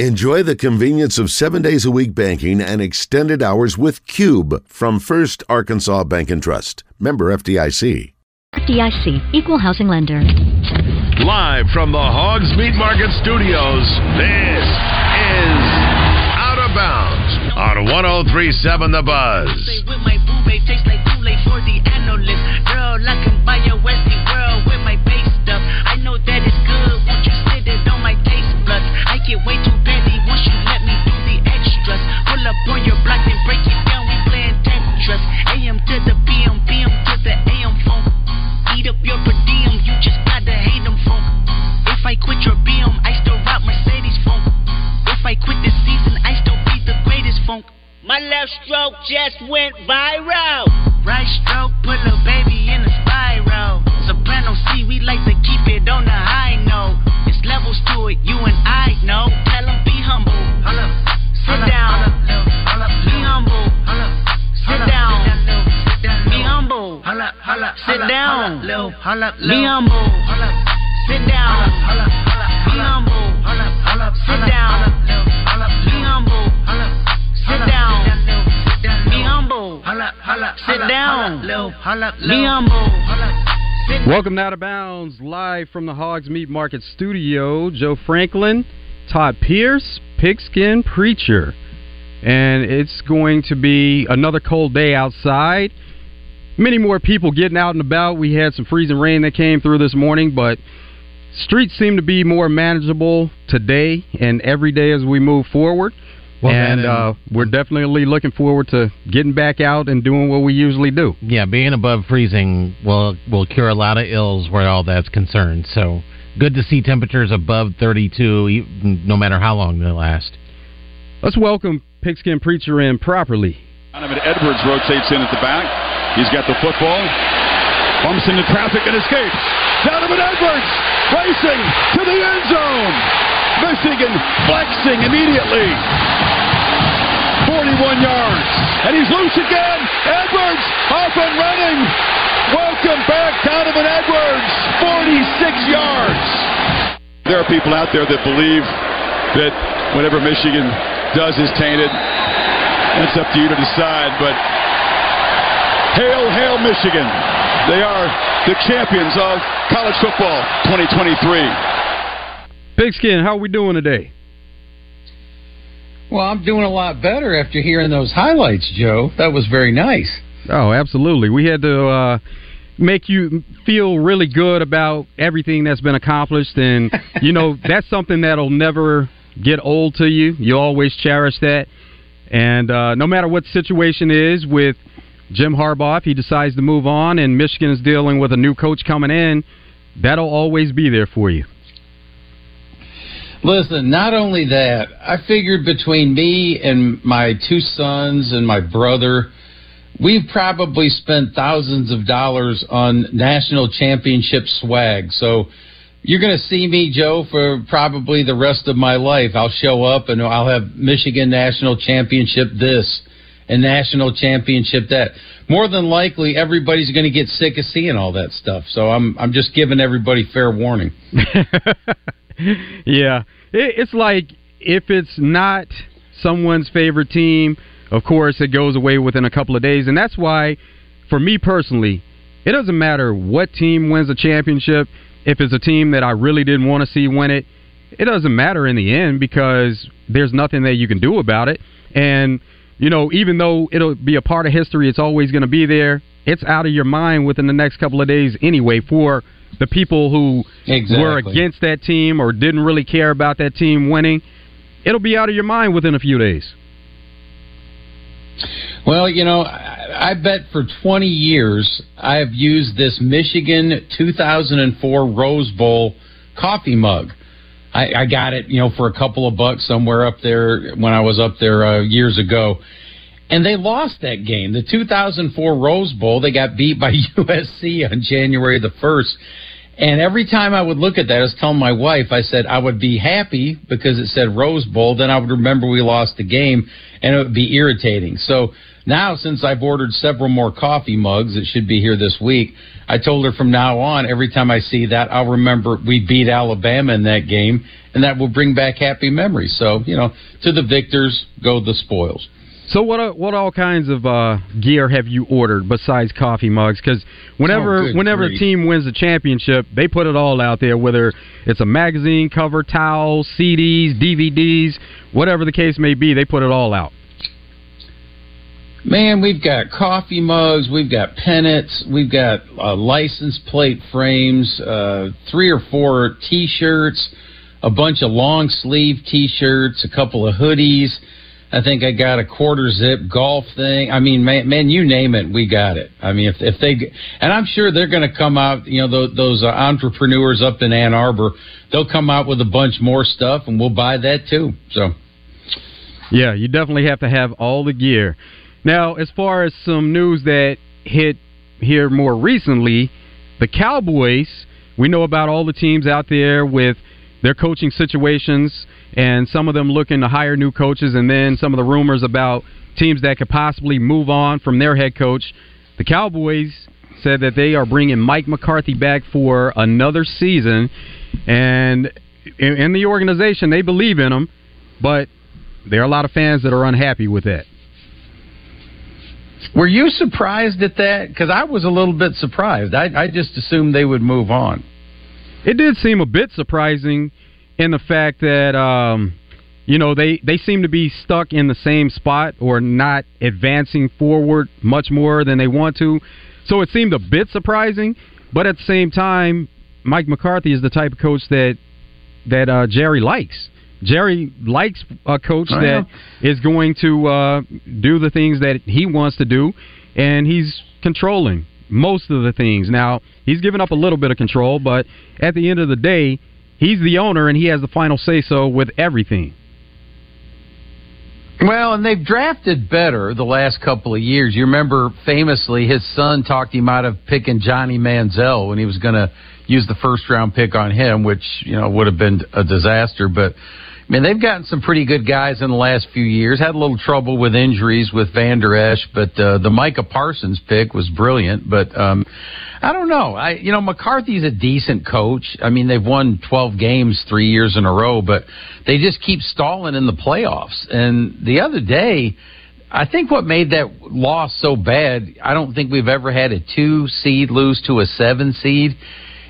Enjoy the convenience of seven days a week banking and extended hours with Cube from First Arkansas Bank and Trust. Member FDIC. FDIC, Equal Housing Lender. Live from the Hogs Meat Market Studios, this is Out of Bounds on 1037 The Buzz. Quit your BM, I still rock Mercedes funk. If I quit this season, I still be the greatest funk. My left stroke just went viral. Right stroke put a baby in a spiral. Soprano C, we like to keep it on the high note. It's levels to it, you and I know. Tell them be humble. Hold up. Sit down. Be humble. Sit down. Be humble. Sit down. Be humble. Sit down. Be humble. Sit down. Be humble. Sit down. Be humble. Sit down. Be humble. Welcome to Out of Bounds, live from the Hogs Meat Market Studio. Joe Franklin, Todd Pierce, Pigskin Preacher. And it's going to be another cold day outside. Many more people getting out and about. We had some freezing rain that came through this morning, but streets seem to be more manageable today and every day as we move forward. Well, and uh, we're definitely looking forward to getting back out and doing what we usually do. Yeah, being above freezing will will cure a lot of ills where all that's concerned. So good to see temperatures above 32, no matter how long they last. Let's welcome Pigskin Preacher in properly. Donovan Edwards rotates in at the back. He's got the football, bumps into traffic and escapes. Donovan Edwards racing to the end zone. Michigan flexing immediately. 41 yards. And he's loose again. Edwards off and running. Welcome back, Donovan Edwards. 46 yards. There are people out there that believe that whatever Michigan does is tainted. That's up to you to decide. But hail, hail, Michigan. They are the champions of college football 2023. Pigskin, how are we doing today? Well, I'm doing a lot better after hearing those highlights, Joe. That was very nice. Oh, absolutely. We had to uh, make you feel really good about everything that's been accomplished, and you know that's something that'll never get old to you. You always cherish that, and uh, no matter what the situation is with Jim Harbaugh, if he decides to move on, and Michigan is dealing with a new coach coming in, that'll always be there for you. Listen, not only that, I figured between me and my two sons and my brother, we've probably spent thousands of dollars on national championship swag. So you're going to see me, Joe, for probably the rest of my life. I'll show up and I'll have Michigan national championship this and national championship that. More than likely, everybody's going to get sick of seeing all that stuff. So I'm I'm just giving everybody fair warning. yeah, it's like if it's not someone's favorite team, of course it goes away within a couple of days, and that's why, for me personally, it doesn't matter what team wins a championship. If it's a team that I really didn't want to see win it, it doesn't matter in the end because there's nothing that you can do about it. And you know, even though it'll be a part of history, it's always going to be there. It's out of your mind within the next couple of days anyway for the people who exactly. were against that team or didn't really care about that team winning. It'll be out of your mind within a few days. Well, you know, I bet for 20 years I've used this Michigan 2004 Rose Bowl coffee mug. I, I got it, you know, for a couple of bucks somewhere up there when I was up there uh, years ago. And they lost that game. The 2004 Rose Bowl, they got beat by USC on January the 1st. And every time I would look at that, I was telling my wife, I said I would be happy because it said Rose Bowl. Then I would remember we lost the game, and it would be irritating. So now, since I've ordered several more coffee mugs, it should be here this week. I told her from now on, every time I see that, I'll remember we beat Alabama in that game, and that will bring back happy memories. So, you know, to the victors go the spoils. So what uh, what all kinds of uh, gear have you ordered besides coffee mugs? Because whenever Oh, whenever a team wins the championship, they put it all out there. Whether it's a magazine cover, towels, CDs, DVDs, whatever the case may be, they put it all out. Man, we've got coffee mugs, we've got pennants, we've got uh, license plate frames, uh, three or four T-shirts, a bunch of long sleeve T-shirts, a couple of hoodies. I think I got a quarter zip golf thing. I mean, man, man you name it, we got it. I mean, if if they and I'm sure they're going to come out. You know, those, those uh, entrepreneurs up in Ann Arbor, they'll come out with a bunch more stuff, and we'll buy that too. So. Yeah, you definitely have to have all the gear. Now, as far as some news that hit here more recently, the Cowboys, we know about all the teams out there with their coaching situations and some of them looking to hire new coaches and then some of the rumors about teams that could possibly move on from their head coach. The Cowboys said that they are bringing Mike McCarthy back for another season and in, the organization they believe in him, but there are a lot of fans that are unhappy with that. Were you surprised at that? Because I was a little bit surprised. I, I just assumed they would move on. It did seem a bit surprising in the fact that um, you know they they seem to be stuck in the same spot or not advancing forward much more than they want to. So it seemed a bit surprising, but at the same time, Mike McCarthy is the type of coach that that uh, Jerry likes. Jerry likes a coach Oh, that is going to uh, do the things that he wants to do, and he's controlling most of the things. Now he's given up a little bit of control, but at the end of the day, he's the owner and he has the final say so with everything. Well, and they've drafted better the last couple of years. You remember famously his son talked him out of picking Johnny Manziel when he was going to use the first round pick on him, which, you know, would have been a disaster. But, I mean, they've gotten some pretty good guys in the last few years. Had a little trouble with injuries with Vander Esch, but uh, the Micah Parsons pick was brilliant. But, um, I don't know. I you know McCarthy's a decent coach. I mean they've won 12 games 3 years in a row, but they just keep stalling in the playoffs. And the other day, I think what made that loss so bad, I don't think we've ever had a 2 seed lose to a 7 seed.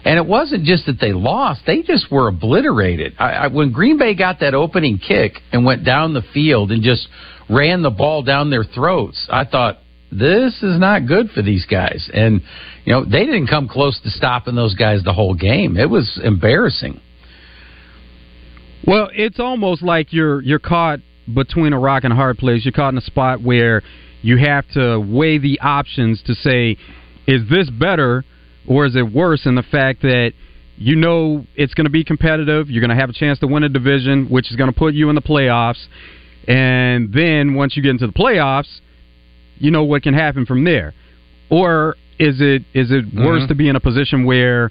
And it wasn't just that they lost; they just were obliterated. I, I, when Green Bay got that opening kick and went down the field and just ran the ball down their throats, I thought this is not good for these guys. And you know they didn't come close to stopping those guys the whole game. It was embarrassing. Well, it's almost like you're you're caught between a rock and a hard place. You're caught in a spot where you have to weigh the options to say, is this better or is it worse? In the fact that you know it's going to be competitive, you're going to have a chance to win a division, which is going to put you in the playoffs, and then once you get into the playoffs, you know what can happen from there. Or is it is it worse Mhm. to be in a position where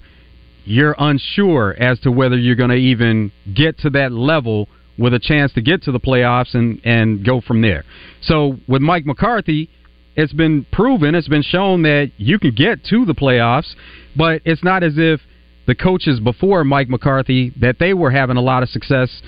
you're unsure as to whether you're going to even get to that level with a chance to get to the playoffs and and go from there. So with Mike McCarthy, it's been proven, it's been shown that you can get to the playoffs, but it's not as if the coaches before Mike McCarthy that they were having a lot of success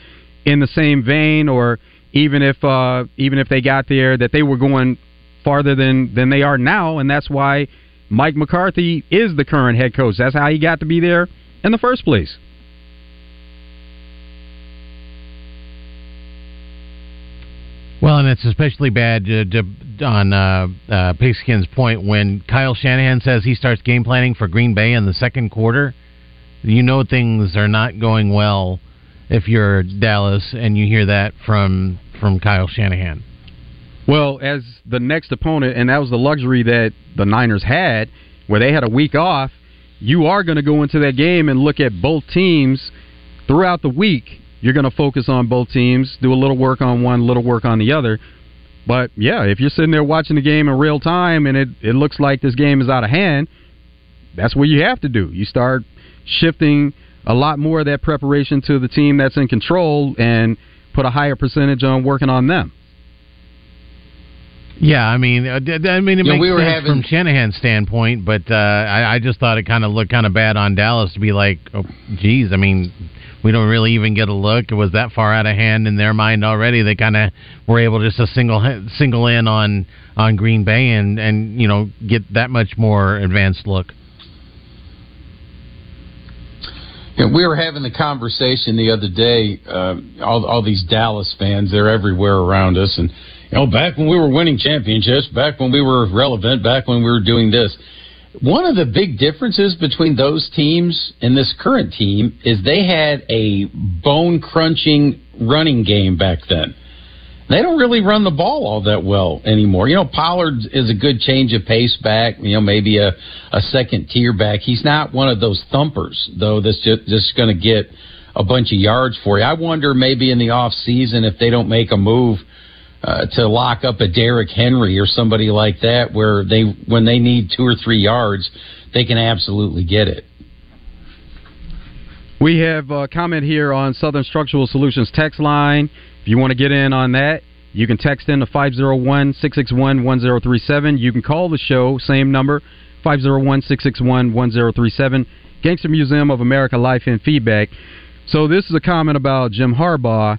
in the same vein or even if uh even if they got there that they were going farther than than they are now and that's why Mike McCarthy is the current head coach. That's how he got to be there in the first place. Well, and it's especially bad to, on uh, uh, Pigskin's point when Kyle Shanahan says he starts game planning for Green Bay in the second quarter. You know things are not going well if you're Dallas and you hear that from from Kyle Shanahan. Well, as the next opponent, and that was the luxury that the Niners had, where they had a week off, you are going to go into that game and look at both teams throughout the week. You're going to focus on both teams, do a little work on one, a little work on the other. But yeah, if you're sitting there watching the game in real time and it, it looks like this game is out of hand, that's what you have to do. You start shifting a lot more of that preparation to the team that's in control and put a higher percentage on working on them. Yeah, I mean, uh, d- I mean, it Yeah, makes we were sense having- from Shanahan's standpoint, but uh, I, I just thought it kind of looked kind of bad on Dallas to be like, oh, geez, I mean, we don't really even get a look. It was that far out of hand in their mind already. They kind of were able just to single single in on on Green Bay and and you know get that much more advanced look. Yeah, we were having the conversation the other day. Uh, all, all these Dallas fans, they're everywhere around us, and you know, back when we were winning championships, back when we were relevant, back when we were doing this. One of the big differences between those teams and this current team is they had a bone crunching running game back then. They don't really run the ball all that well anymore. You know, Pollard is a good change of pace back, you know, maybe a, a second tier back. He's not one of those thumpers, though, that's just, just going to get a bunch of yards for you. I wonder maybe in the off season if they don't make a move uh, to lock up a Derrick Henry or somebody like that, where they when they need two or three yards, they can absolutely get it. We have a comment here on Southern Structural Solutions text line. If you want to get in on that, you can text in to 501 661 1037. You can call the show, same number, 501 661 1037. Gangster Museum of America Life and Feedback. So, this is a comment about Jim Harbaugh,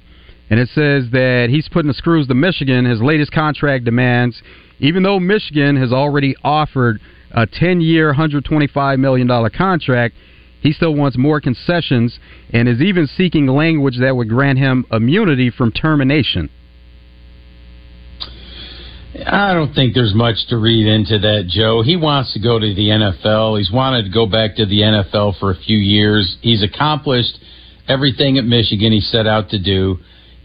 and it says that he's putting the screws to Michigan. His latest contract demands, even though Michigan has already offered a 10 year, $125 million contract, he still wants more concessions and is even seeking language that would grant him immunity from termination. I don't think there's much to read into that, Joe. He wants to go to the NFL. He's wanted to go back to the NFL for a few years. He's accomplished everything at Michigan he set out to do.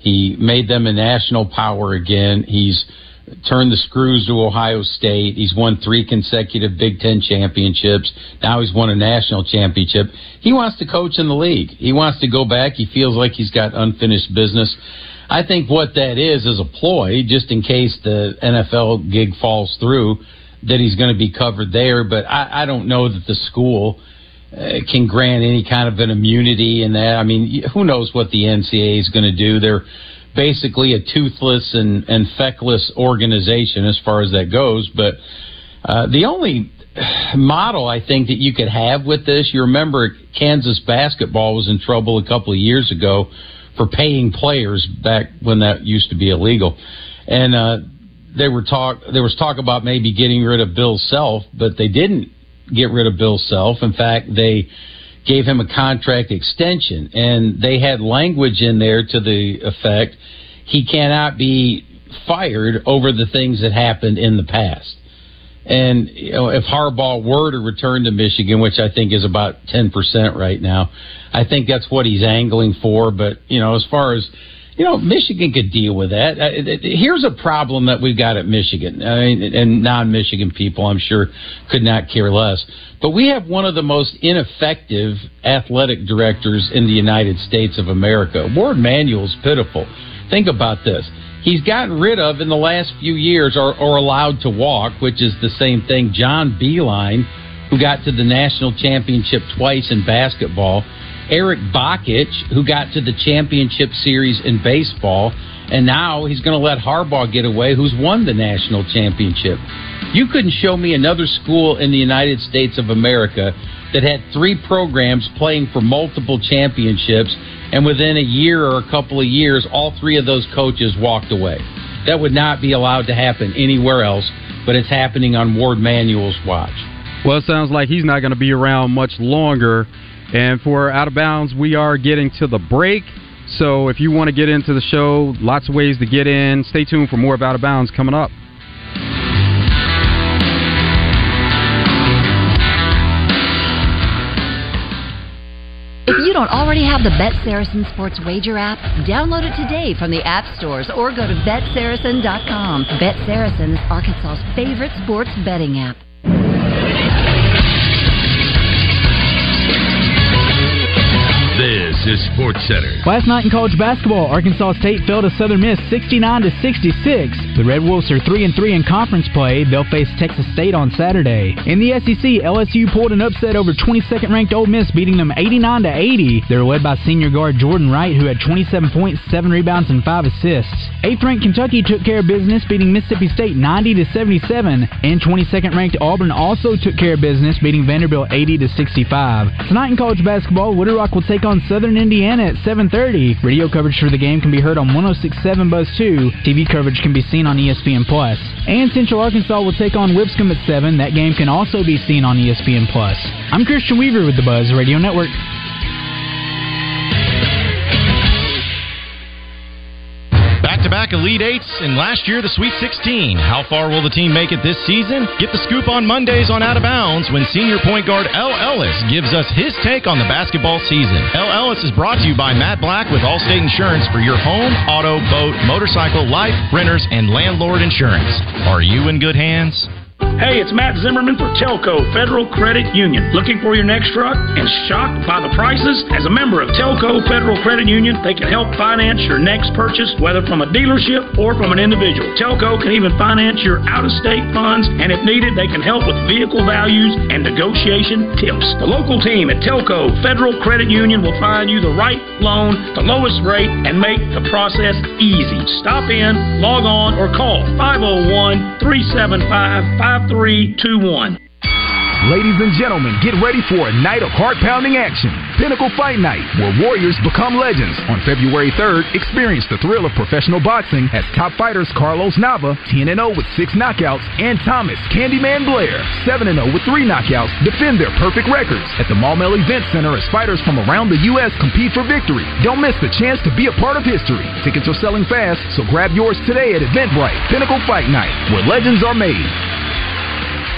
He made them a national power again. He's turned the screws to Ohio State. He's won three consecutive Big Ten championships. Now he's won a national championship. He wants to coach in the league. He wants to go back. He feels like he's got unfinished business. I think what that is is a ploy, just in case the NFL gig falls through, that he's going to be covered there. But I, I don't know that the school uh, can grant any kind of an immunity in that. I mean, who knows what the NCAA is going to do? They're basically a toothless and, and feckless organization as far as that goes. But uh, the only model I think that you could have with this, you remember Kansas basketball was in trouble a couple of years ago for paying players back when that used to be illegal, and uh, they were talk there was talk about maybe getting rid of Bill Self, but they didn't get rid of Bill Self. In fact, they gave him a contract extension, and they had language in there to the effect he cannot be fired over the things that happened in the past. And you know, if Harbaugh were to return to Michigan, which I think is about ten percent right now, I think that's what he's angling for. But you know, as far as you know, Michigan could deal with that. Uh, here's a problem that we've got at Michigan, I mean, and non-Michigan people, I'm sure, could not care less. But we have one of the most ineffective athletic directors in the United States of America. Warde Manuel's pitiful. Think about this. He's gotten rid of in the last few years, or, or allowed to walk, which is the same thing. John Beilein, who got to the national championship twice in basketball. Eric Bakich, who got to the championship series in baseball, and now he's going to let Harbaugh get away, who's won the national championship. You couldn't show me another school in the United States of America that had three programs playing for multiple championships, and within a year or a couple of years, all three of those coaches walked away. That would not be allowed to happen anywhere else, but it's happening on Warde Manuel's watch. Well, it sounds like he's not going to be around much longer. And for Out of Bounds, we are getting to the break. So if you want to get into the show, lots of ways to get in. Stay tuned for more of Out of Bounds coming up. If you don't already have the Bet Saracen Sports Wager app, download it today from the app stores or go to betsaracen.com. Bet Saracen is Arkansas's favorite sports betting app. Texas Sports Center. Last night in college basketball, Arkansas State fell to Southern Miss 69 to 66. The Red Wolves are 3 and 3 in conference play. They'll face Texas State on Saturday. In the SEC, LSU pulled an upset over 22nd ranked Ole Miss, beating them 89 to 80. They're led by senior guard Jordan Wright, who had 27 points, 7 rebounds, and 5 assists. 8th ranked Kentucky took care of business, beating Mississippi State 90 to 77. And 22nd ranked Auburn also took care of business, beating Vanderbilt 80 to 65. Tonight in college basketball, Little Rock will take on Southern Indiana at 7:30. Radio coverage for the game can be heard on 106.7 Buzz 2. TV coverage can be seen on ESPN Plus. And Central Arkansas will take on Lipscomb at 7. That game can also be seen on ESPN Plus. I'm Christian Weaver with the Buzz Radio Network. Elite Eights, and last year the Sweet 16. How far will the team make it this season? Get the scoop on Mondays on Out of Bounds when senior point guard El Ellis gives us his take on the basketball season. El Ellis is brought to you by Matt Black with Allstate Insurance for your home, auto, boat, motorcycle, life, renters, and landlord insurance. Are you in good hands? Hey, it's Matt Zimmerman for Telcoe Federal Credit Union. Looking for your next truck and shocked by the prices? As a member of Telcoe Federal Credit Union, they can help finance your next purchase, whether from a dealership or from an individual. Telcoe can even finance your out of state funds, and if needed, they can help with vehicle values and negotiation tips. The local team at Telcoe Federal Credit Union will find you the right loan, the lowest rate, and make the process easy. Stop in, log on, or call 501 375 5321. Ladies and gentlemen, get ready for a night of heart pounding action. Pinnacle Fight Night, where warriors become legends. On February 3rd, experience the thrill of professional boxing as top fighters Carlos Nava, 10 0 with 6 knockouts, and Thomas Candyman Blair, 7 0 with 3 knockouts, defend their perfect records at the Maumelle Event Center as fighters from around the U.S. compete for victory. Don't miss the chance to be a part of history. Tickets are selling fast, so grab yours today at Eventbrite. Pinnacle Fight Night, where legends are made.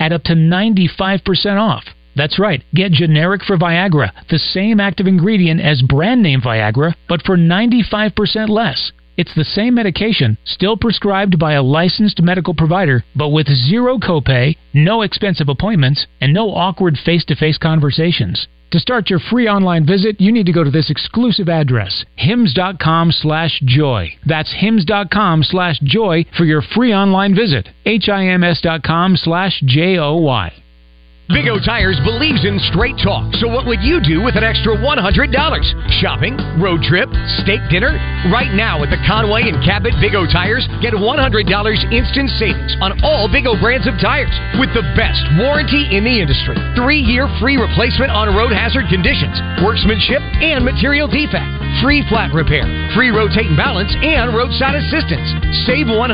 at up to 95% off. That's right, get generic for Viagra, the same active ingredient as brand name Viagra, but for 95% less. It's the same medication, still prescribed by a licensed medical provider, but with zero copay, no expensive appointments, and no awkward face to face conversations. To start your free online visit, you need to go to this exclusive address, hims.com slash joy. That's hims.com slash joy for your free online visit. H-I-M-S.com slash J-O-Y. Big O Tires believes in straight talk. So what would you do with an extra $100? Shopping, road trip, steak dinner? Right now at the Conway and Cabot Big O Tires, get $100 instant savings on all Big O brands of tires with the best warranty in the industry. Three-year free replacement on road hazard conditions, workmanship, and material defect. Free flat repair, free rotate and balance, and roadside assistance. Save $100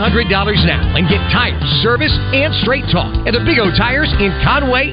now and get tires, service, and straight talk at the Big O Tires in Conway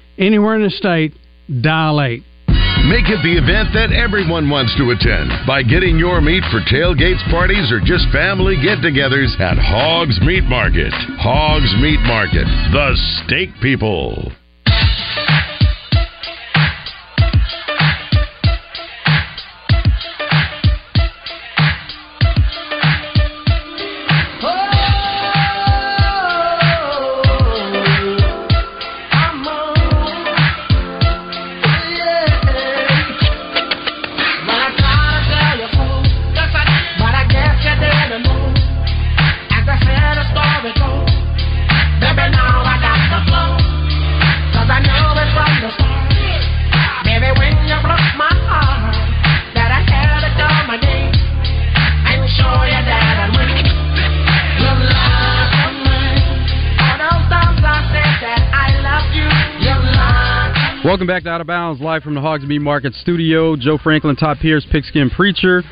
Anywhere in the state, dial 8. Make it the event that everyone wants to attend by getting your meat for tailgates, parties, or just family get togethers at Hogs Meat Market. Hogs Meat Market, the steak people. Welcome back to Out of Bounds, live from the Hogs Meat Market Studio. Joe Franklin, Todd Pierce, Pigskin Preacher.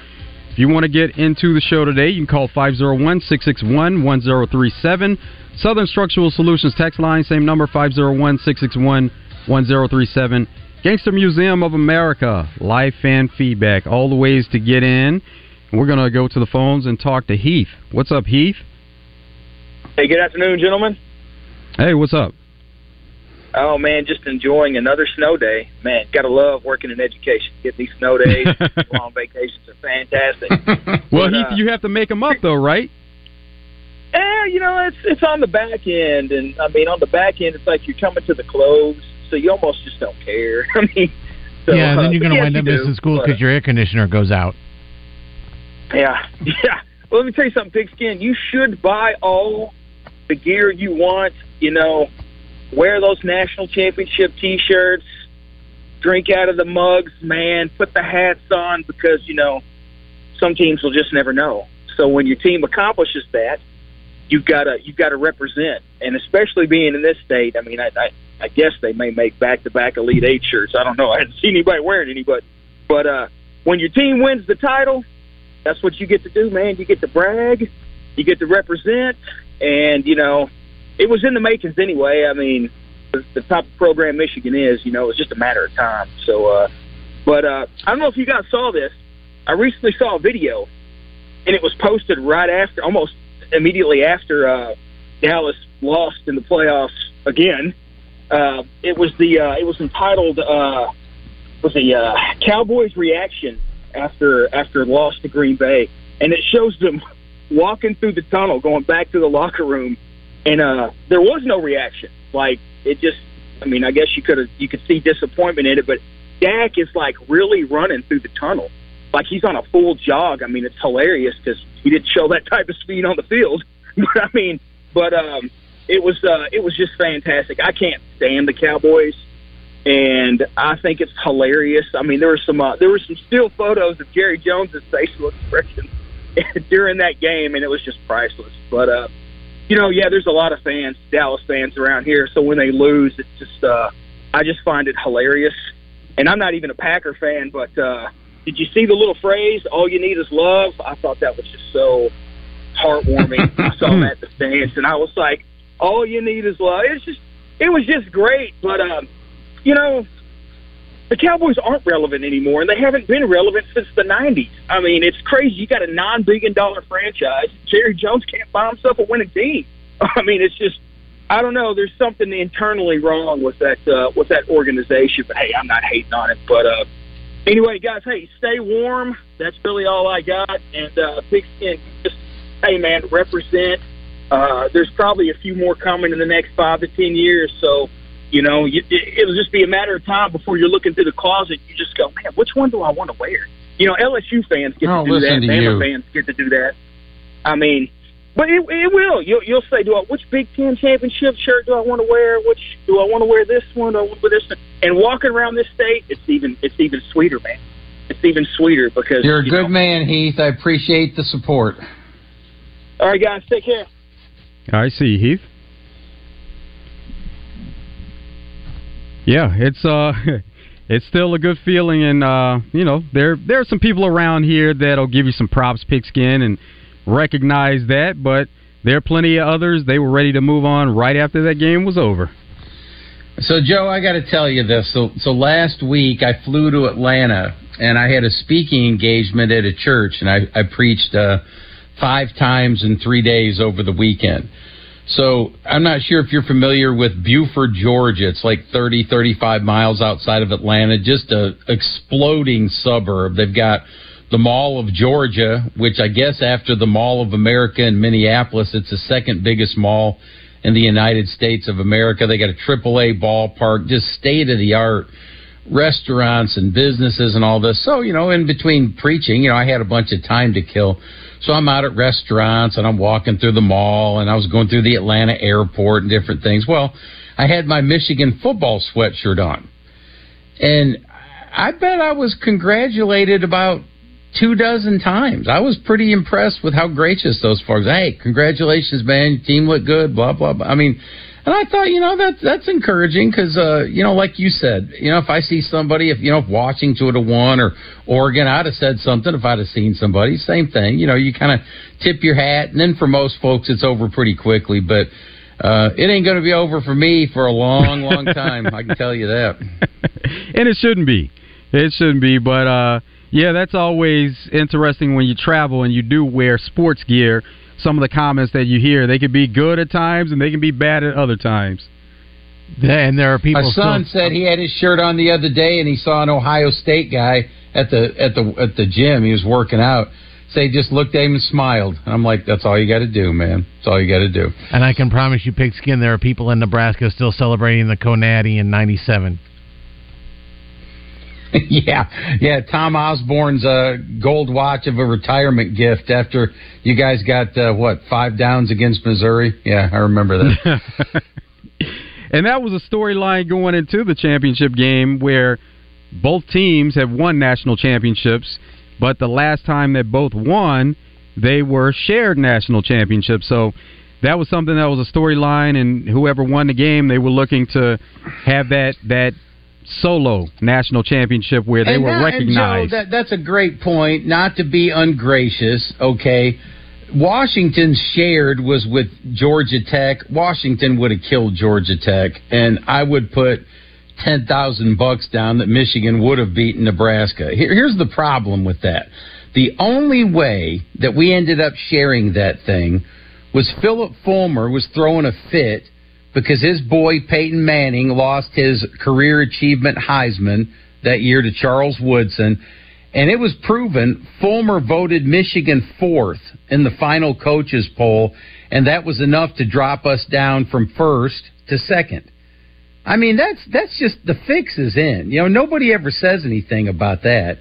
If you want to get into the show today, you can call 501 661 1037. Southern Structural Solutions text line, same number, 501 661 1037. Gangster Museum of America, live fan feedback, all the ways to get in. We're going to go to the phones and talk to Heath. What's up, Heath? Hey, good afternoon, gentlemen. Hey, what's up? Oh man, just enjoying another snow day. Man, gotta love working in education. Get these snow days, long vacations are fantastic. Well, But, Heath, uh, you have to make them up, though, right? Yeah, you know, it's it's on the back end, and I mean, on the back end, it's like you're coming to the close, so you almost just don't care. I mean, so, yeah, and uh, then you're but going to yes, wind you up do, missing school because your air conditioner goes out. Yeah, yeah. Well, let me tell you something, Pigskin. You should buy all the gear you want. You know, wear those national championship T-shirts, drink out of the mugs, man. Put the hats on because you know some teams will just never know. So when your team accomplishes that, you've got to you've got to represent, and especially being in this state. I mean, I I, I guess they may make back-to-back Elite Eight shirts. I don't know. I haven't seen anybody wearing any, but but uh, when your team wins the title, that's what you get to do, man. You get to brag, you get to represent, and you know, it was in the makings anyway. I mean, the, type of program Michigan is, you know, it's just a matter of time. So, uh, but uh, I don't know if you guys saw this. I recently saw a video, and it was posted right after, almost immediately after uh, Dallas lost in the playoffs again. Uh, it was the uh, it was entitled uh, was the uh, Cowboys reaction after after loss to Green Bay, and it shows them walking through the tunnel, going back to the locker room, and uh, there was no reaction. Like it just, I mean, I guess you could have you could see disappointment in it, but Dak is like really running through the tunnel, like he's on a full jog. I mean, it's hilarious because he didn't show that type of speed on the field. but I mean, but um, it was uh, it was just fantastic. I can't stand the Cowboys and I think it's hilarious. I mean, there were some uh, there were some still photos of Jerry Jones's facial expression during that game, and it was just priceless. But uh, you know, yeah, there's a lot of fans, Dallas fans around here. So when they lose, it's just uh, I just find it hilarious. And I'm not even a Packer fan, but uh, did you see the little phrase "All you need is love"? I thought that was just so heartwarming. I saw that in the stands, and I was like, "All you need is love." It's just, it was just great. But um, you know, the Cowboys aren't relevant anymore, and they haven't been relevant since the '90s. I mean, it's crazy. You got a non-billion-dollar franchise. Jerry Jones can't buy himself a winning team. I mean, it's just, I don't know. There's something internally wrong with that uh, with that organization. But hey, I'm not hating on it. But uh, anyway, guys, hey, stay warm. That's really all I got. And uh, Pigskin, just hey, man, represent. Uh, there's probably a few more coming in the next five to ten years. So you know, you, it- it'll just be a matter of time before you're looking through the closet. You just go, man, which one do I want to wear? You know, LSU fans get Oh, to do that. listen to Bama you. fans get to do that. I mean, but it, it will. You'll, you'll say, do I, which Big Ten championship shirt do I want to wear? Which do I want to wear? This one or with this one? And walking around this state, it's even it's even sweeter, man. It's even sweeter because You're a you good know- man, Heath. I appreciate the support. All right, guys, take care. I see, you, Heath. Yeah, it's uh, it's still a good feeling, and uh, you know, there there are some people around here that'll give you some props, pigskin, and recognize that. But there are plenty of others. They were ready to move on right after that game was over. So, Joe, I got to tell you this. So, so last week I flew to Atlanta and I had a speaking engagement at a church, and I, I preached uh, five times in three days over the weekend. So, I'm not sure if you're familiar with Buford, Georgia. It's like 30, 35 miles outside of Atlanta, just a exploding suburb. They've got the Mall of Georgia, which I guess after the Mall of America in Minneapolis, it's the second biggest mall in the United States of America. They got a AAA ballpark, just state of the art restaurants and businesses and all this. So, you know, in between preaching, you know, I had a bunch of time to kill. So I'm out at restaurants and I'm walking through the mall and I was going through the Atlanta airport and different things. Well, I had my Michigan football sweatshirt on. And I bet I was congratulated about two dozen times. I was pretty impressed with how gracious those folks. Hey, congratulations, man! Your team looked good. Blah blah blah. I mean, And I thought, you know, that's that's encouraging because, uh, you know, like you said, you know, if I see somebody, if you know, if Washington have won or Oregon, I'd have said something. If I'd have seen somebody, same thing. You know, you kind of tip your hat, and then for most folks, it's over pretty quickly. But uh, it ain't going to be over for me for a long, long time. I can tell you that. and it shouldn't be. It shouldn't be. But uh, yeah, that's always interesting when you travel and you do wear sports gear. Some of the comments that you hear, they can be good at times and they can be bad at other times. And there are people. My son still, said he had his shirt on the other day, and he saw an Ohio State guy at the at the at the gym. He was working out. Say, so just looked at him and smiled. And I'm like, that's all you got to do, man. That's all you got to do. And I can promise you, Pigskin, there are people in Nebraska still celebrating the Conati in '97. yeah, yeah. Tom Osborne's uh, gold watch of a retirement gift after you guys got uh, what five downs against Missouri. Yeah, I remember that. and that was a storyline going into the championship game where both teams have won national championships, but the last time that both won, they were shared national championships. So that was something that was a storyline, and whoever won the game, they were looking to have that that solo national championship where they and were that, recognized. Joe, that, that's a great point. Not to be ungracious, okay. Washington shared was with Georgia Tech. Washington would have killed Georgia Tech, and I would put ten thousand bucks down that Michigan would have beaten Nebraska. Here, here's the problem with that: the only way that we ended up sharing that thing was Philip Fulmer was throwing a fit because his boy Peyton Manning lost his career achievement Heisman that year to Charles Woodson. And it was proven Fulmer voted Michigan fourth in the final coaches poll, and that was enough to drop us down from first to second. I mean, that's that's just the fix is in. You know, nobody ever says anything about that.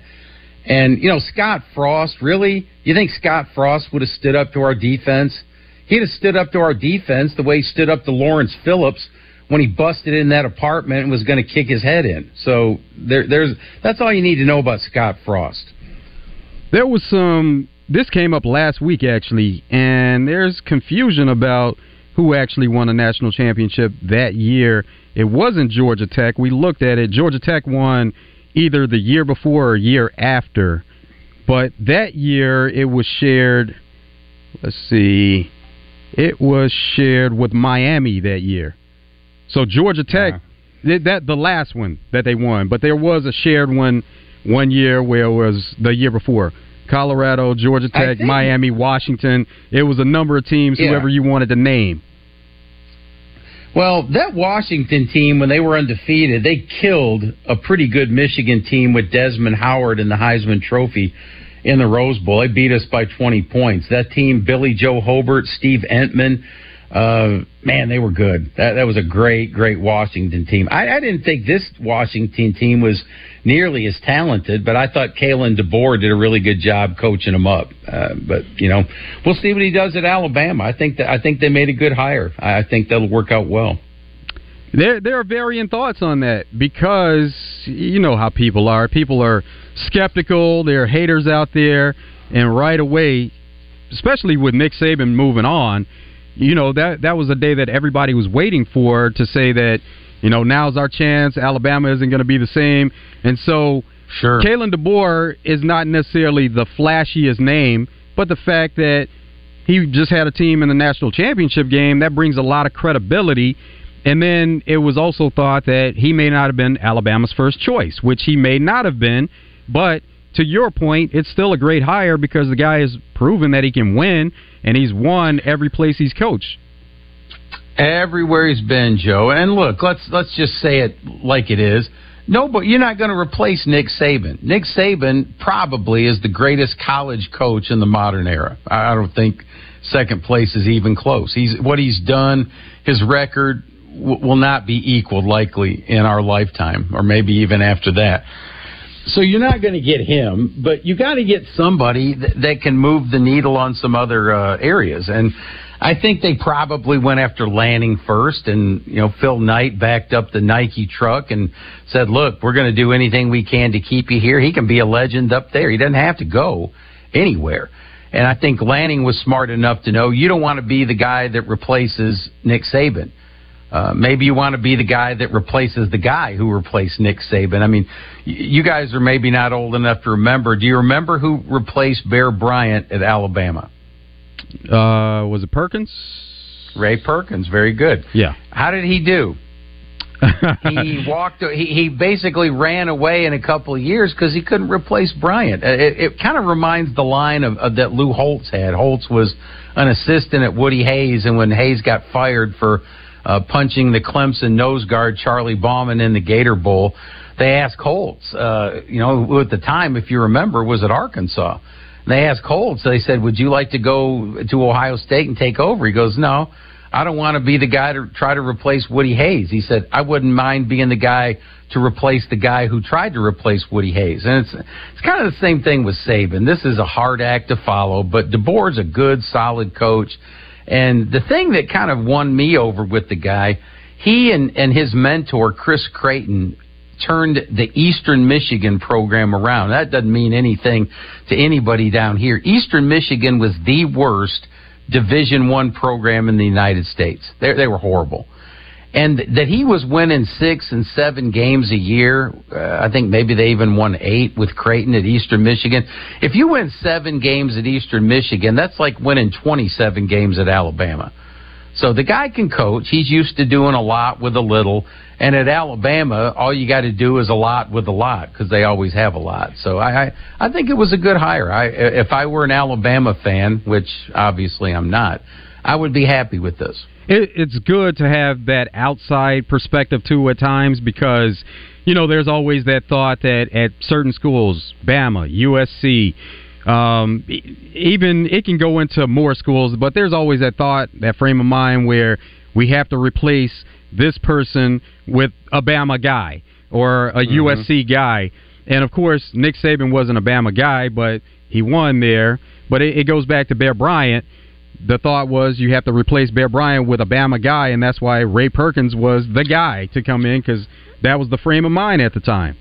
And you know, Scott Frost, really? You think Scott Frost would have stood up to our defense? He'd have stood up to our defense the way he stood up to Lawrence Phillips when he busted in that apartment and was going to kick his head in. So there, there's that's all you need to know about Scott Frost. There was some. This came up last week actually, and there's confusion about who actually won a national championship that year. It wasn't Georgia Tech. We looked at it. Georgia Tech won either the year before or year after, but that year it was shared. Let's see it was shared with Miami that year. So Georgia Tech, uh-huh. that the last one that they won, but there was a shared one one year where it was the year before. Colorado, Georgia Tech, Miami, Washington. It was a number of teams, yeah. whoever you wanted to name. Well, that Washington team, when they were undefeated, they killed a pretty good Michigan team with Desmond Howard in the Heisman Trophy in the Rose Bowl. They beat us by 20 points. That team, Billy Joe Hobert, Steve Emtman, uh, man, they were good. That, that was a great, great Washington team. I, I didn't think this Washington team was nearly as talented, but I thought Kalen DeBoer did a really good job coaching them up. Uh, but you know, we'll see what he does at Alabama. I think that I think they made a good hire. I think that'll work out well. There, there are varying thoughts on that because you know how people are. People are skeptical. There are haters out there, and right away, especially with Nick Saban moving on, you know that that was a day that everybody was waiting for to say that you know now's our chance. Alabama isn't going to be the same, and so sure, Kalen DeBoer is not necessarily the flashiest name, but the fact that he just had a team in the national championship game that brings a lot of credibility and then it was also thought that he may not have been Alabama's first choice, which he may not have been. But to your point, it's still a great hire because the guy has proven that he can win, and he's won every place he's coached. Everywhere he's been, Joe. And look, let's let's just say it like it is. No, but you're not going to replace Nick Saban. Nick Saban probably is the greatest college coach in the modern era. I don't think second place is even close. He's what he's done, his record, will not be equaled likely in our lifetime, or maybe even after that. So you're not going to get him, but you got to get somebody that, that, can move the needle on some other uh, areas. And I think they probably went after Lanning first, and you know Phil Knight backed up the Nike truck and said, "Look, we're going to do anything we can to keep you here. He can be a legend up there. He doesn't have to go anywhere." And I think Lanning was smart enough to know you don't want to be the guy that replaces Nick Saban Uh, maybe you want to be the guy that replaces the guy who replaced Nick Saban. I mean, y- you guys are maybe not old enough to remember. Do you remember who replaced Bear Bryant at Alabama? Uh, was it Perkins? Ray Perkins. Very good. Yeah. How did he do? he walked. He, he basically ran away in a couple of years because he couldn't replace Bryant. Uh, It, it kind of reminds the line of, of that Lou Holtz had. Holtz was an assistant at Woody Hayes, and when Hayes got fired for uh, punching the Clemson nose guard Charlie Bauman in the Gator Bowl, they asked Holtz. Uh, you know, at the time, if you remember, was at Arkansas. They asked Holtz. They said, "Would you like to go to Ohio State and take over?" He goes, "No." I don't want to be the guy to try to replace Woody Hayes. He said, I wouldn't mind being the guy to replace the guy who tried to replace Woody Hayes. And it's it's kind of the same thing with Saban. This is a hard act to follow, but DeBoer's a good, solid coach. And the thing that kind of won me over with the guy, he and, and his mentor, Chris Creighton, turned the Eastern Michigan program around. That doesn't mean anything to anybody down here. Eastern Michigan was the worst Division One program in the United States. They, they were horrible. And that he was winning six and seven games a year. Uh, I think maybe they even won eight with Creighton at Eastern Michigan. If you win seven games at Eastern Michigan, that's like winning 27 games at Alabama. So the guy can coach. He's used to doing a lot with a little. And at Alabama, all you got to do is a lot with a lot because they always have a lot. So I, I, I think it was a good hire. I, if I were an Alabama fan, which obviously I'm not, I would be happy with this. It, it's good to have that outside perspective too at times because you know there's always that thought that at certain schools, Bama, USC, um, even it can go into more schools, but there's always that thought, that frame of mind where we have to replace this person with a Bama guy or a Mhm. USC guy. And of course, Nick Saban wasn't a Bama guy, but he won there. But it, it goes back to Bear Bryant. The thought was you have to replace Bear Bryant with a Bama guy, and that's why Ray Perkins was the guy to come in because that was the frame of mind at the time.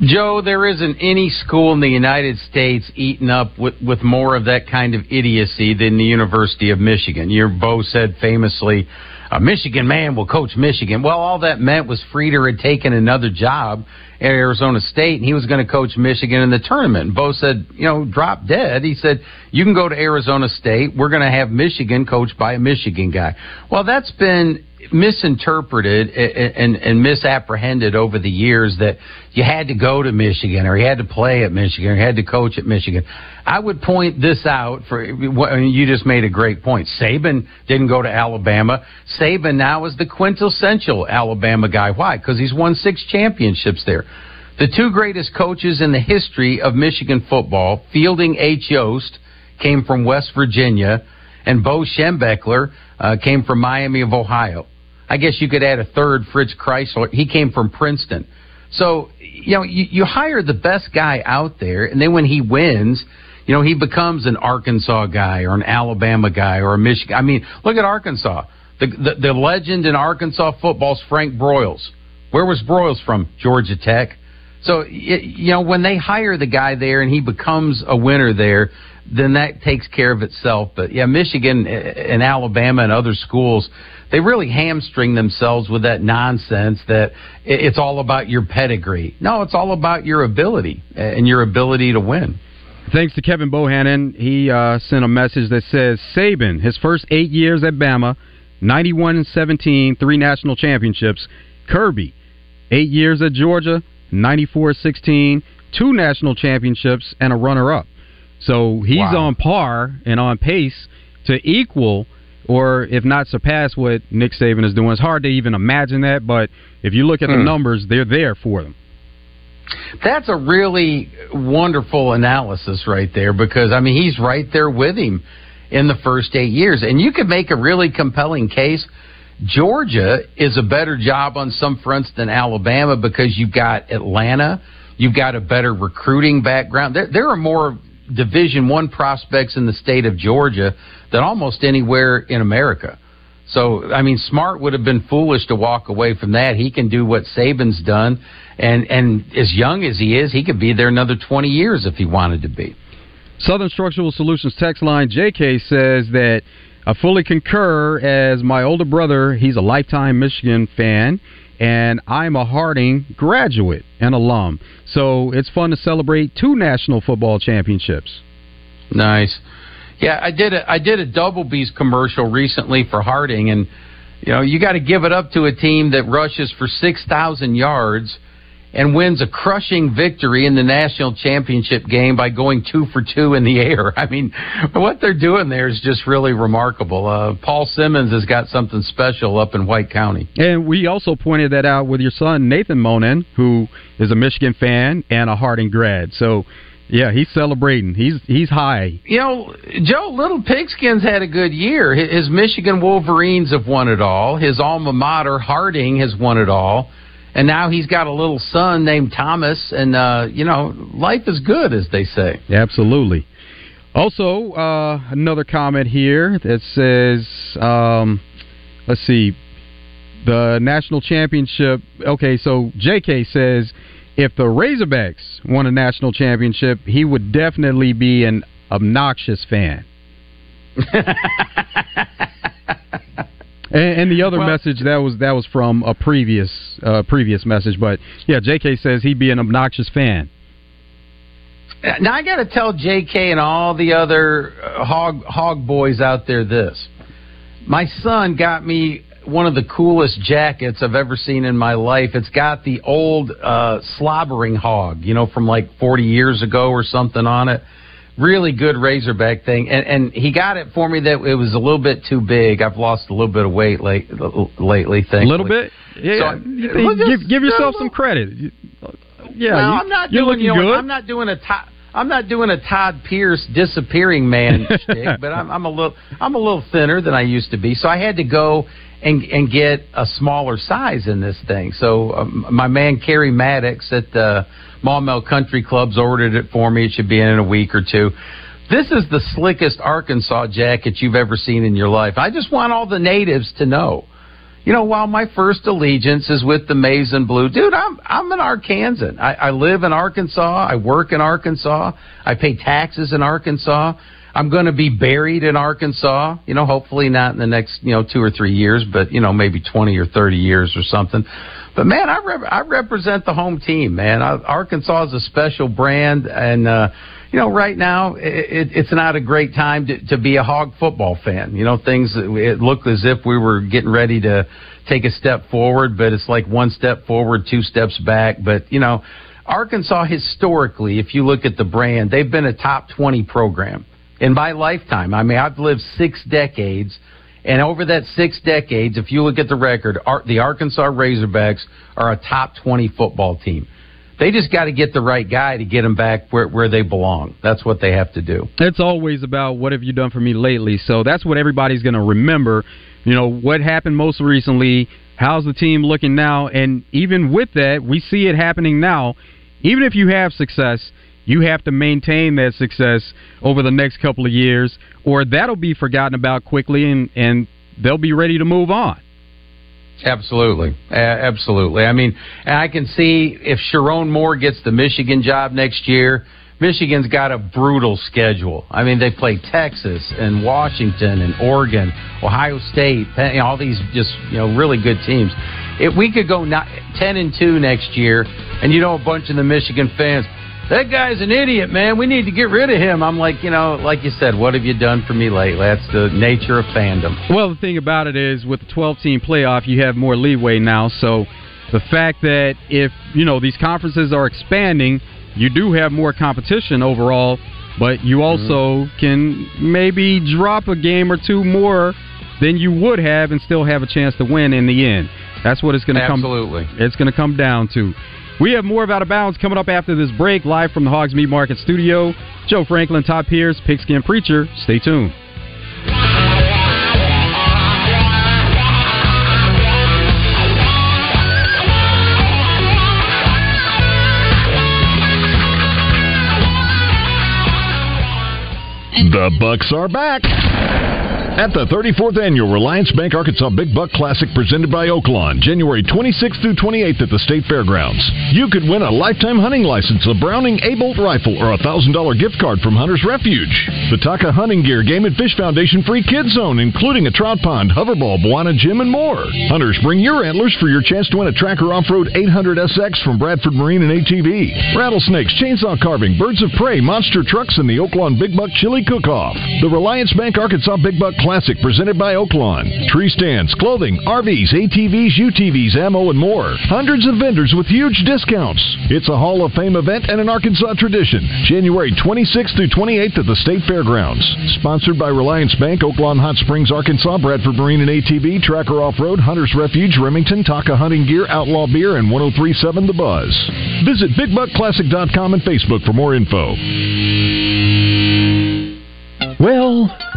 Joe, there isn't any school in the United States eaten up with, with more of that kind of idiocy than the University of Michigan. Your Bo said famously, a Michigan man will coach Michigan. Well, all that meant was Frieder had taken another job at Arizona State and he was going to coach Michigan in the tournament. And Bo said, you know, drop dead. He said, you can go to Arizona State. We're going to have Michigan coached by a Michigan guy. Well, that's been misinterpreted and, and, and misapprehended over the years that you had to go to Michigan or you had to play at Michigan or you had to coach at Michigan. I would point this out for you just made a great point. Saban didn't go to Alabama. Saban now is the quintessential Alabama guy. Why? Because he's won six championships there. The two greatest coaches in the history of Michigan football, Fielding H. Yost, came from West Virginia, and Bo Schembechler uh, came from Miami of Ohio. I guess you could add a third, Fritz Crisler. He came from Princeton. So, you know, you, you hire the best guy out there, and then when he wins, you know, he becomes an Arkansas guy or an Alabama guy or a Michigan. I mean, look at Arkansas. The, the, the legend in Arkansas football is Frank Broyles. Where was Broyles from? Georgia Tech. So, you know, when they hire the guy there and he becomes a winner there, then that takes care of itself. But yeah, Michigan eh, and Alabama and other schools, they really hamstring themselves with that nonsense that it's all about your pedigree. No, it's all about your ability and your ability to win. Thanks to Kevin Bohannon, he uh, sent a message that says Saban, his first eight years at Bama, 91 and 17, three national championships. Kirby, eight years at Georgia, 94 16, two national championships, and a runner up. So he's Wow. on par and on pace to equal or if not surpass what Nick Saban is doing. It's hard to even imagine that, but if you look at the Hmm. numbers, they're there for them. That's a really wonderful analysis right there because, I mean, he's right there with him in the first eight years. And you could make a really compelling case. Georgia is a better job on some fronts than Alabama because you've got Atlanta, you've got a better recruiting background. There, there are more Division One prospects in the state of Georgia than almost anywhere in America. So, I mean, Smart would have been foolish to walk away from that. He can do what Saban's done, and and as young as he is, he could be there another twenty years if he wanted to be. Southern Structural Solutions text line JK says that I fully concur. As my older brother, he's a lifetime Michigan fan, and I'm a Harding graduate and alum. So it's fun to celebrate two national football championships. Nice. Yeah, I did a I did a Double B's commercial recently for Harding, and you know you got to give it up to a team that rushes for six thousand yards and wins a crushing victory in the national championship game by going two for two in the air. I mean, what they're doing there is just really remarkable. Uh, Paul Simmons has got something special up in White County. And we also pointed that out with your son Nathan Monin, who is a Michigan fan and a Harding grad. So. Yeah, he's celebrating. He's he's high. You know, Joe, Little Pigskins had a good year. His Michigan Wolverines have won it all. His alma mater, Harding, has won it all and now he's got a little son named Thomas, and uh, you know, life is good, as they say. Absolutely. Also, uh, another comment here that says, um, let's see, the national championship. Okay, so J.K. says if the Razorbacks won a national championship, he would definitely be an obnoxious fan. And, and the other well, message that was that was from a previous uh, previous message, but yeah, J.K. says he'd be an obnoxious fan. Now I got to tell J.K. and all the other uh, hog hog boys out there this: my son got me one of the coolest jackets I've ever seen in my life. It's got the old uh, slobbering hog, you know, from like 40 years ago or something on it really good Razorback thing, and and he got it for me that it was a little bit too big. I've lost a little bit of weight late, lately. Thankfully. A little bit, yeah. So, uh, give give yourself some credit. Yeah, well, you, I'm not you're doing, looking you know, good. I'm not doing a top. I'm not doing a Todd Pierce disappearing man shtick, but I'm, I'm a little I'm a little thinner than I used to be. So I had to go and and get a smaller size in this thing. So um, my man Kerry Maddox at the Maumelle Country Club's ordered it for me. It should be in in a week or two. This is the slickest Arkansas jacket you've ever seen in your life. I just want all the natives to know. You know, while my first allegiance is with the maize and blue, dude, I'm I'm an Arkansan. I, I live in Arkansas. I work in Arkansas. I pay taxes in Arkansas. I'm going to be buried in Arkansas. You know, hopefully not in the next you know two or three years, but you know maybe 20 or 30 years or something. But man, I rep- I represent the home team, man. I, Arkansas is a special brand, and uh, you know, right now it, it's not a great time to, to be a hog football fan. You know, things it looked as if we were getting ready to take a step forward, but it's like one step forward, two steps back. But you know, Arkansas historically, if you look at the brand, they've been a top 20 program in my lifetime. I mean, I've lived six decades and over that six decades, if you look at the record, the Arkansas Razorbacks are a top 20 football team. They just got to get the right guy to get them back where, where they belong. That's what they have to do. It's always about what have you done for me lately. So that's what everybody's going to remember. You know, what happened most recently, how's the team looking now? And even with that, we see it happening now. Even if you have success, you have to maintain that success over the next couple of years, or that'll be forgotten about quickly, and and they'll be ready to move on. Absolutely, absolutely. I mean, I can see if Sherrone Moore gets the Michigan job next year. Michigan's got a brutal schedule. I mean, they play Texas and Washington and Oregon, Ohio State, know, all these just you know really good teams. If we could go not, ten and two next year, and you know a bunch of the Michigan fans, that guy's an idiot, man. We need to get rid of him. I'm like, you know, like you said, what have you done for me lately? That's the nature of fandom. Well, the thing about it is, with the 12 team playoff, you have more leeway now. So the fact that if, you know, these conferences are expanding, you do have more competition overall, but you also mm-hmm. can maybe drop a game or two more than you would have and still have a chance to win in the end. That's what it's going to come. Absolutely, it's going to come down to. We have more of Out of Bounds coming up after this break, live from the Hogs Meat Market studio. Joe Franklin, Todd Pierce, Pigskin Preacher. Stay tuned. The Bucks are back At the 34th Annual Reliance Bank Arkansas Big Buck Classic presented by Oaklawn, January 26th through 28th at the State Fairgrounds. You could win a lifetime hunting license, a Browning A-Bolt rifle, or a $1,000 gift card from Hunter's Refuge. The Taka Hunting Gear Game and Fish Foundation free kids zone, including a trout pond, hoverball, Bwana gym, and more. Hunters, bring your antlers for your chance to win a Tracker Off-Road 800 SX from Bradford Marine and ATV. Rattlesnakes, chainsaw carving, birds of prey, monster trucks, and the Oaklawn Big Buck Chili Cook-Off. The Reliance Bank Arkansas Big Buck Classic presented by Oaklawn. Tree stands, clothing, RVs, ATVs, UTVs, ammo, and more. Hundreds of vendors with huge discounts. It's a Hall of Fame event and an Arkansas tradition. January 26th through 28th at the State Fairgrounds. Sponsored by Reliance Bank, Oaklawn Hot Springs, Arkansas, Bradford Marine and ATV, Tracker Off-Road, Hunter's Refuge, Remington, Taka Hunting Gear, Outlaw Beer, and 1037 The Buzz. Visit BigBuckClassic.com and Facebook for more info. Well,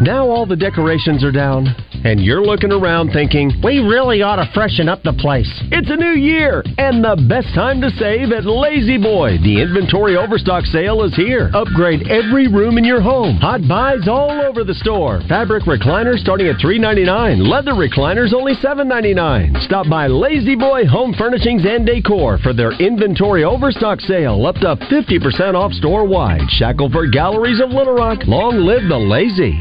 now all the decorations are down, and you're looking around thinking, we really ought to freshen up the place. It's a new year, and the best time to save at La-Z-Boy. The inventory overstock sale is here. Upgrade every room in your home. Hot buys all over the store. Fabric recliners starting at $3.99. Leather recliners only $7.99. Stop by La-Z-Boy Home Furnishings and Decor for their inventory overstock sale, up to 50% off store wide. Shackleford Galleries of Little Rock. Long live the lazy.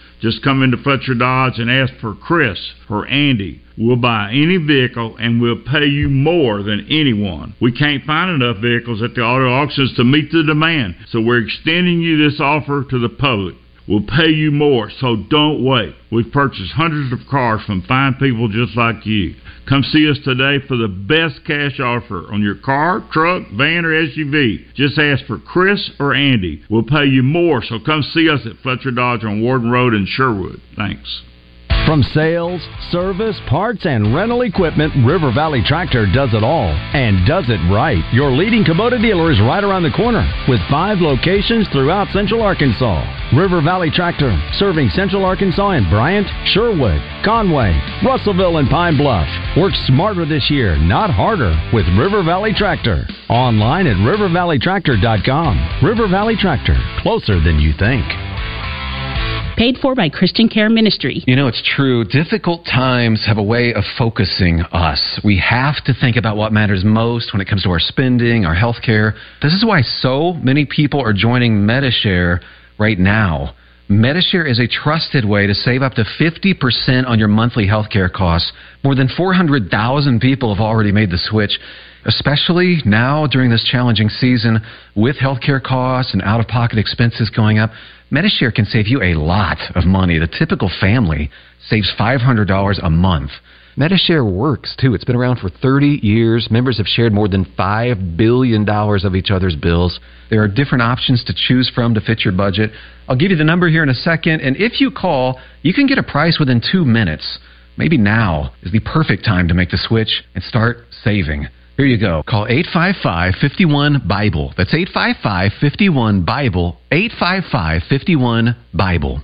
Just come into Fletcher Dodge and ask for Chris or Andy. We'll buy any vehicle and we'll pay you more than anyone. We can't find enough vehicles at the auto auctions to meet the demand, so we're extending you this offer to the public. We'll pay you more, so don't wait. We've purchased hundreds of cars from fine people just like you. Come see us today for the best cash offer on your car, truck, van, or SUV. Just ask for Chris or Andy. We'll pay you more, so come see us at Fletcher Dodge on Warden Road in Sherwood. Thanks. From sales, service, parts, and rental equipment, River Valley Tractor does it all and does it right. Your leading Kubota dealer is right around the corner with five locations throughout Central Arkansas. River Valley Tractor, serving Central Arkansas and Bryant, Sherwood, Conway, Russellville, and Pine Bluff. Work smarter this year, not harder, with River Valley Tractor. Online at rivervalleytractor.com. River Valley Tractor, closer than you think. Paid for by Christian Care Ministry. You know, it's true. Difficult times have a way of focusing us. We have to think about what matters most when it comes to our spending, our health care. This is why so many people are joining Medi-Share right now. Medi-Share is a trusted way to save up to 50% on your monthly healthcare costs. More than 400,000 people have already made the switch, especially now during this challenging season with healthcare costs and out of pocket expenses going up. Medi-Share can save you a lot of money. The typical family saves $500 a month. Medi-Share works too. It's been around for 30 years. Members have shared more than $5 billion of each other's bills. There are different options to choose from to fit your budget. I'll give you the number here in a second, and if you call, you can get a price within two minutes. Maybe now is the perfect time to make the switch and start saving. Here you go. Call 855 51 Bible. That's 855 51 Bible. 855 51 Bible.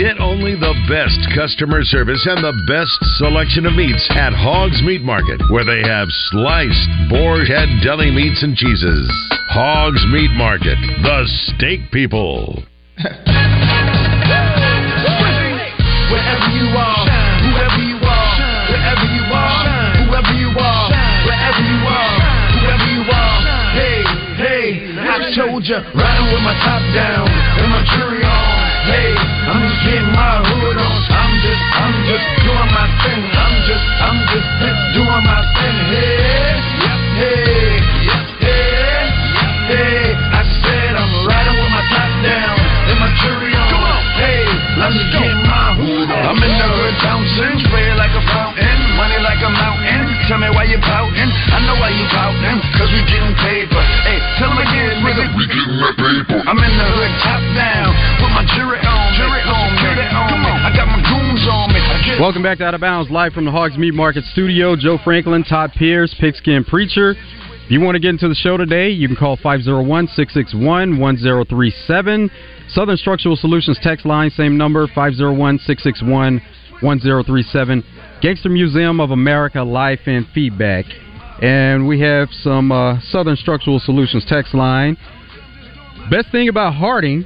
Get only the best customer service and the best selection of meats at Hogs Meat Market, where they have sliced boar head deli meats and cheeses. Hogs Meat Market, the steak people. You you you you you you told ya, riding with my top down Hey, I'm just getting my hood on. I'm just, I'm just doing my thing. I'm just, I'm just doing my thing. Hey, hey, hey, hey. I said I'm riding with my top down and my jury on. Hey, I'm just getting my hood on. I'm in the hood bouncing, spray like a fountain, money like a mountain. Tell me why you pouting? I know why you pouting, cause we getting paper. Hey, tell them again, nigga. We getting that paper. I'm in the hood top down, with my jury on, jury on, jury on. Come on, I got my goons on me. Welcome back to Out of Bounds, live from the Hogs Meat Market Studio. Joe Franklin, Todd Pierce, Pigskin Preacher. If you want to get into the show today, you can call 501 661 1037. Southern Structural Solutions text line, same number, 501 661 1037. Gangster Museum of America, life and feedback. And we have some uh, Southern Structural Solutions text line. Best thing about Harding,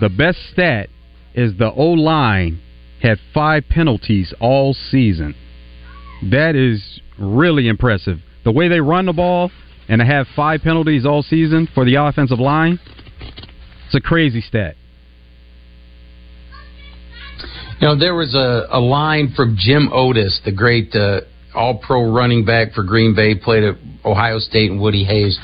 the best stat is the O line had five penalties all season. That is really impressive. The way they run the ball and to have five penalties all season for the offensive line, it's a crazy stat. You know, there was a, a line from Jim Otis, the great uh, all pro running back for Green Bay, played at Ohio State and Woody Hayes.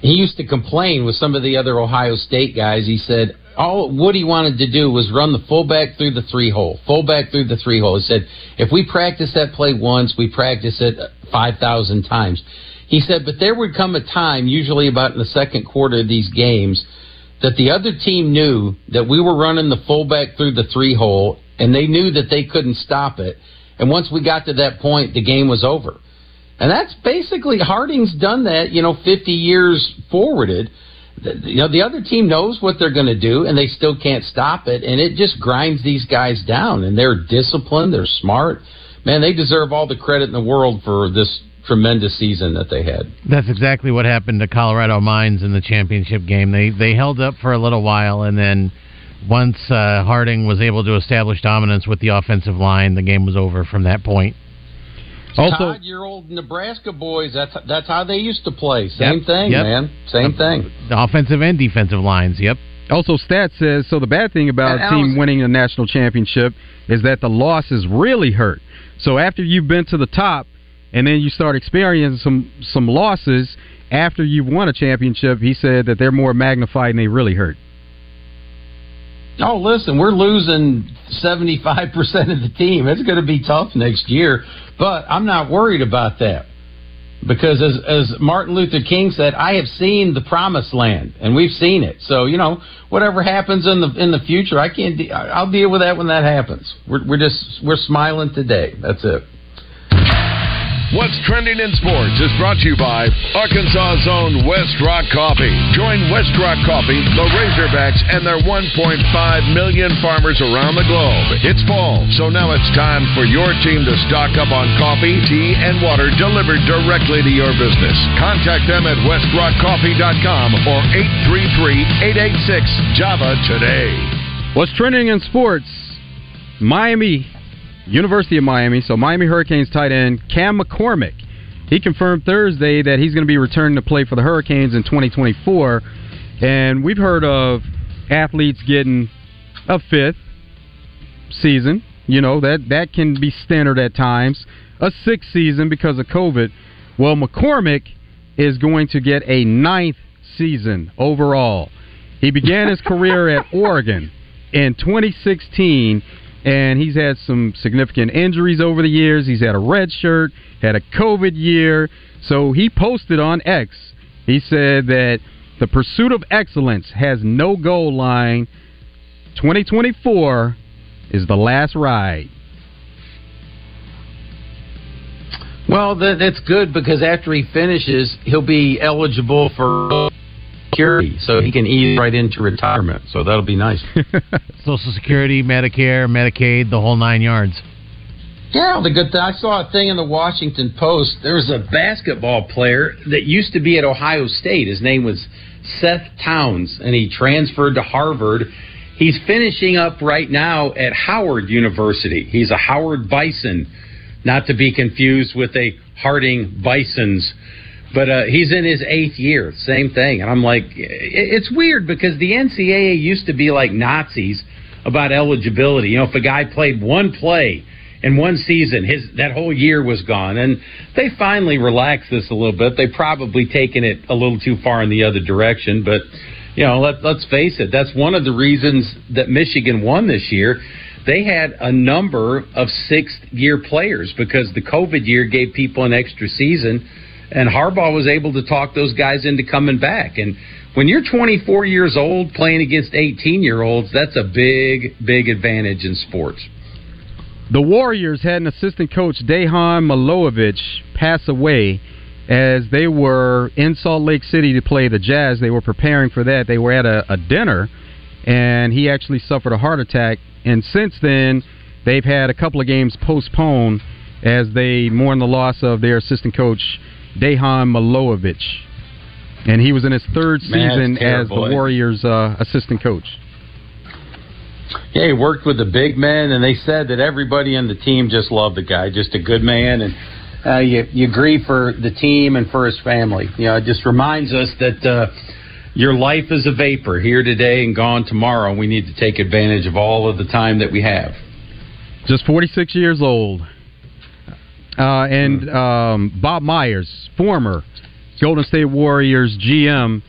He used to complain with some of the other Ohio State guys. He said, all Woody wanted to do was run the fullback through the three hole, fullback through the three hole. He said, if we practice that play once, we practice it 5,000 times. He said, but there would come a time, usually about in the second quarter of these games, that the other team knew that we were running the fullback through the three hole, and they knew that they couldn't stop it. And once we got to that point, the game was over. And that's basically Harding's done that, you know, 50 years forwarded. You know, the other team knows what they're going to do, and they still can't stop it, and it just grinds these guys down. And they're disciplined, they're smart. Man, they deserve all the credit in the world for this tremendous season that they had. That's exactly what happened to Colorado Mines in the championship game. They they held up for a little while, and then once uh, Harding was able to establish dominance with the offensive line, the game was over from that point. Also, Todd, your old Nebraska boys, that's that's how they used to play. Same Yep, thing, yep. man. Same thing. The offensive and defensive lines. Yep. Also, stats says so. The bad thing about And a team Alex- winning a national championship is that the losses really hurt. So after you've been to the top, and then you start experiencing some some losses after you've won a championship, he said that they're more magnified and they really hurt. Oh, listen, we're losing 75% of the team. It's going to be tough next year, but I'm not worried about that. Because as as Martin Luther King said, I have seen the promised land and we've seen it. So, you know, whatever happens in the in the future, I can't de- I'll deal with that when that happens. We're we're just we're smiling today. That's it. What's trending in sports is brought to you by Arkansas's own West Rock Coffee. Join West Rock Coffee, the Razorbacks, and their 1.5 million farmers around the globe. It's fall, so now it's time for your team to stock up on coffee, tea, and water delivered directly to your business. Contact them at westrockcoffee.com or 833-886-JAVA today. What's trending in sports? Miami, University of Miami, so Miami Hurricanes tight end Cam McCormick. He confirmed Thursday that he's going to be returning to play for the Hurricanes in 2024. And we've heard of athletes getting a fifth season. You know, that, that can be standard at times. A sixth season because of COVID. Well, McCormick is going to get a ninth season overall. He began his career at Oregon in 2016, and he's had some significant injuries over the years. He's had a red shirt, had a COVID year. So he posted on X. He said that the pursuit of excellence has no goal line. 2024 is the last ride. Well, that's good because after he finishes, he'll be eligible for security, so he can ease right into retirement. So that'll be nice. Social Security, Medicare, Medicaid, the whole nine yards. Yeah, the good thing. I saw a thing in the Washington Post. There was a basketball player that used to be at Ohio State. His name was Seth Towns, and he transferred to Harvard. He's finishing up right now at Howard University. He's a Howard Bison, not to be confused with a Harding Bisons. But uh, he's in his eighth year, same thing. And I'm like, it's weird because the NCAA used to be like Nazis about eligibility. You know, if a guy played one play in one season, his that whole year was gone. And they finally relaxed this a little bit. They've probably taken it a little too far in the other direction, but you know, let, let's face it, that's one of the reasons that Michigan won this year. They had a number of sixth year players because the COVID year gave people an extra season, and Harbaugh was able to talk those guys into coming back. And when you're 24 years old playing against 18 year olds, that's a big, big advantage in sports. The Warriors had an assistant coach, Dejan Milojevic, pass away as they were in Salt Lake City to play the Jazz. They were preparing for that. They were at a, a dinner, and he actually suffered a heart attack. And since then, they've had a couple of games postponed as they mourn the loss of their assistant coach, Dejan Milojevic. And he was in his third Man, season as the? Warriors' uh, assistant coach. Yeah, he worked with the big men, and they said that everybody on the team just loved the guy, just a good man, and uh, you you grieve for the team and for his family. You know, it just reminds us that uh, your life is a vapor, here today and gone tomorrow. We need to take advantage of all of the time that we have. Just 46 years old. Uh, and um, Bob Myers, former Golden State Warriors GM,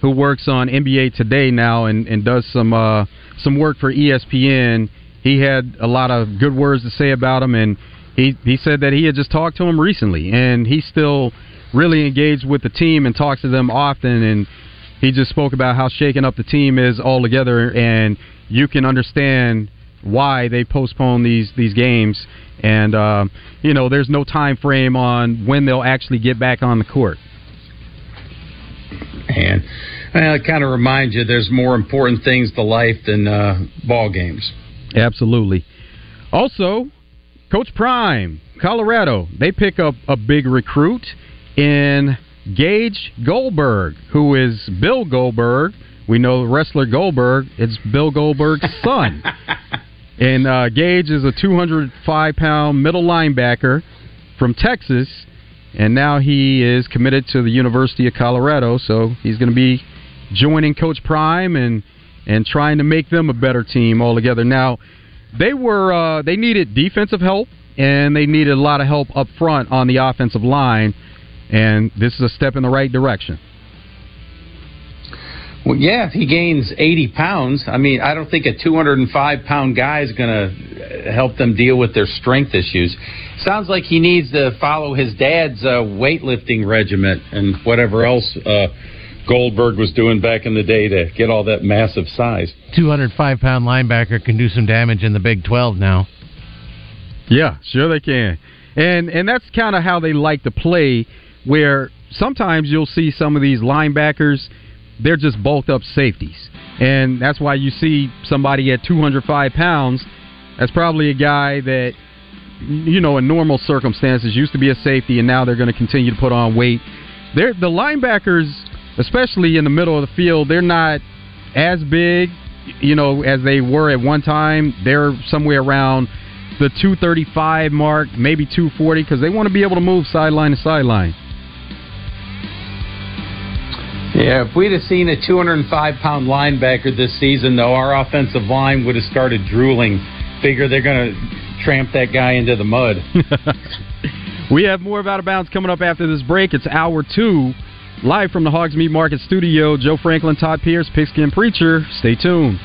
who works on NBA Today now and, and does some uh, some work for ESPN. He had a lot of good words to say about him, and he he said that he had just talked to him recently, and he's still really engaged with the team and talks to them often. And he just spoke about how shaken up the team is altogether, and you can understand why they postpone these these games. And uh, you know, there's no time frame on when they'll actually get back on the court. And well, it kind of reminds you there's more important things to life than uh, ball games. Absolutely. Also, Coach Prime, Colorado, they pick up a big recruit in Gage Goldberg, who is Bill Goldberg. We know wrestler Goldberg. It's Bill Goldberg's son. and uh, Gage is a 205 pound middle linebacker from Texas, and now he is committed to the University of Colorado. So he's going to be joining Coach Prime and and trying to make them a better team altogether. Now they were uh, they needed defensive help and they needed a lot of help up front on the offensive line, and this is a step in the right direction. Well, yeah, if he gains 80 pounds, I mean, I don't think a 205 pound guy is going to help them deal with their strength issues. Sounds like he needs to follow his dad's uh, weightlifting regiment and whatever else uh, Goldberg was doing back in the day to get all that massive size. 205 pound linebacker can do some damage in the Big 12 now. Yeah, sure they can. And and that's kind of how they like to play where sometimes you'll see some of these linebackers they're just bulked up safeties. And that's why you see somebody at 205 pounds that's probably a guy that you know in normal circumstances used to be a safety and now they're going to continue to put on weight. They're the linebackers especially in the middle of the field, they're not as big, you know, as they were at one time. They're somewhere around the 235 mark, maybe 240, because they want to be able to move sideline to sideline. Yeah, if we'd have seen a 205 pound linebacker this season, though, our offensive line would have started drooling. Figure they're going to tramp that guy into the mud. we have more of Out of Bounds coming up after this break. It's hour two. Live from the Hogs Meat Market Studio, Joe Franklin, Todd Pierce, Pigskin Preacher. Stay tuned.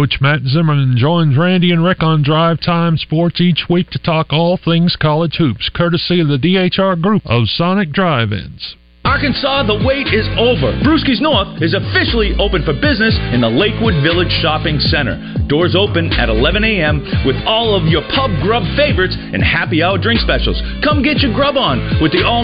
Coach Matt Zimmerman joins Randy and Rick on Drive Time Sports each week to talk all things college hoops, courtesy of the DHR Group of Sonic Drive-Ins. Arkansas, the wait is over. Brewski's North is officially open for business in the Lakewood Village Shopping Center. Doors open at 11 a.m. with all of your pub grub favorites and happy hour drink specials. Come get your grub on with the all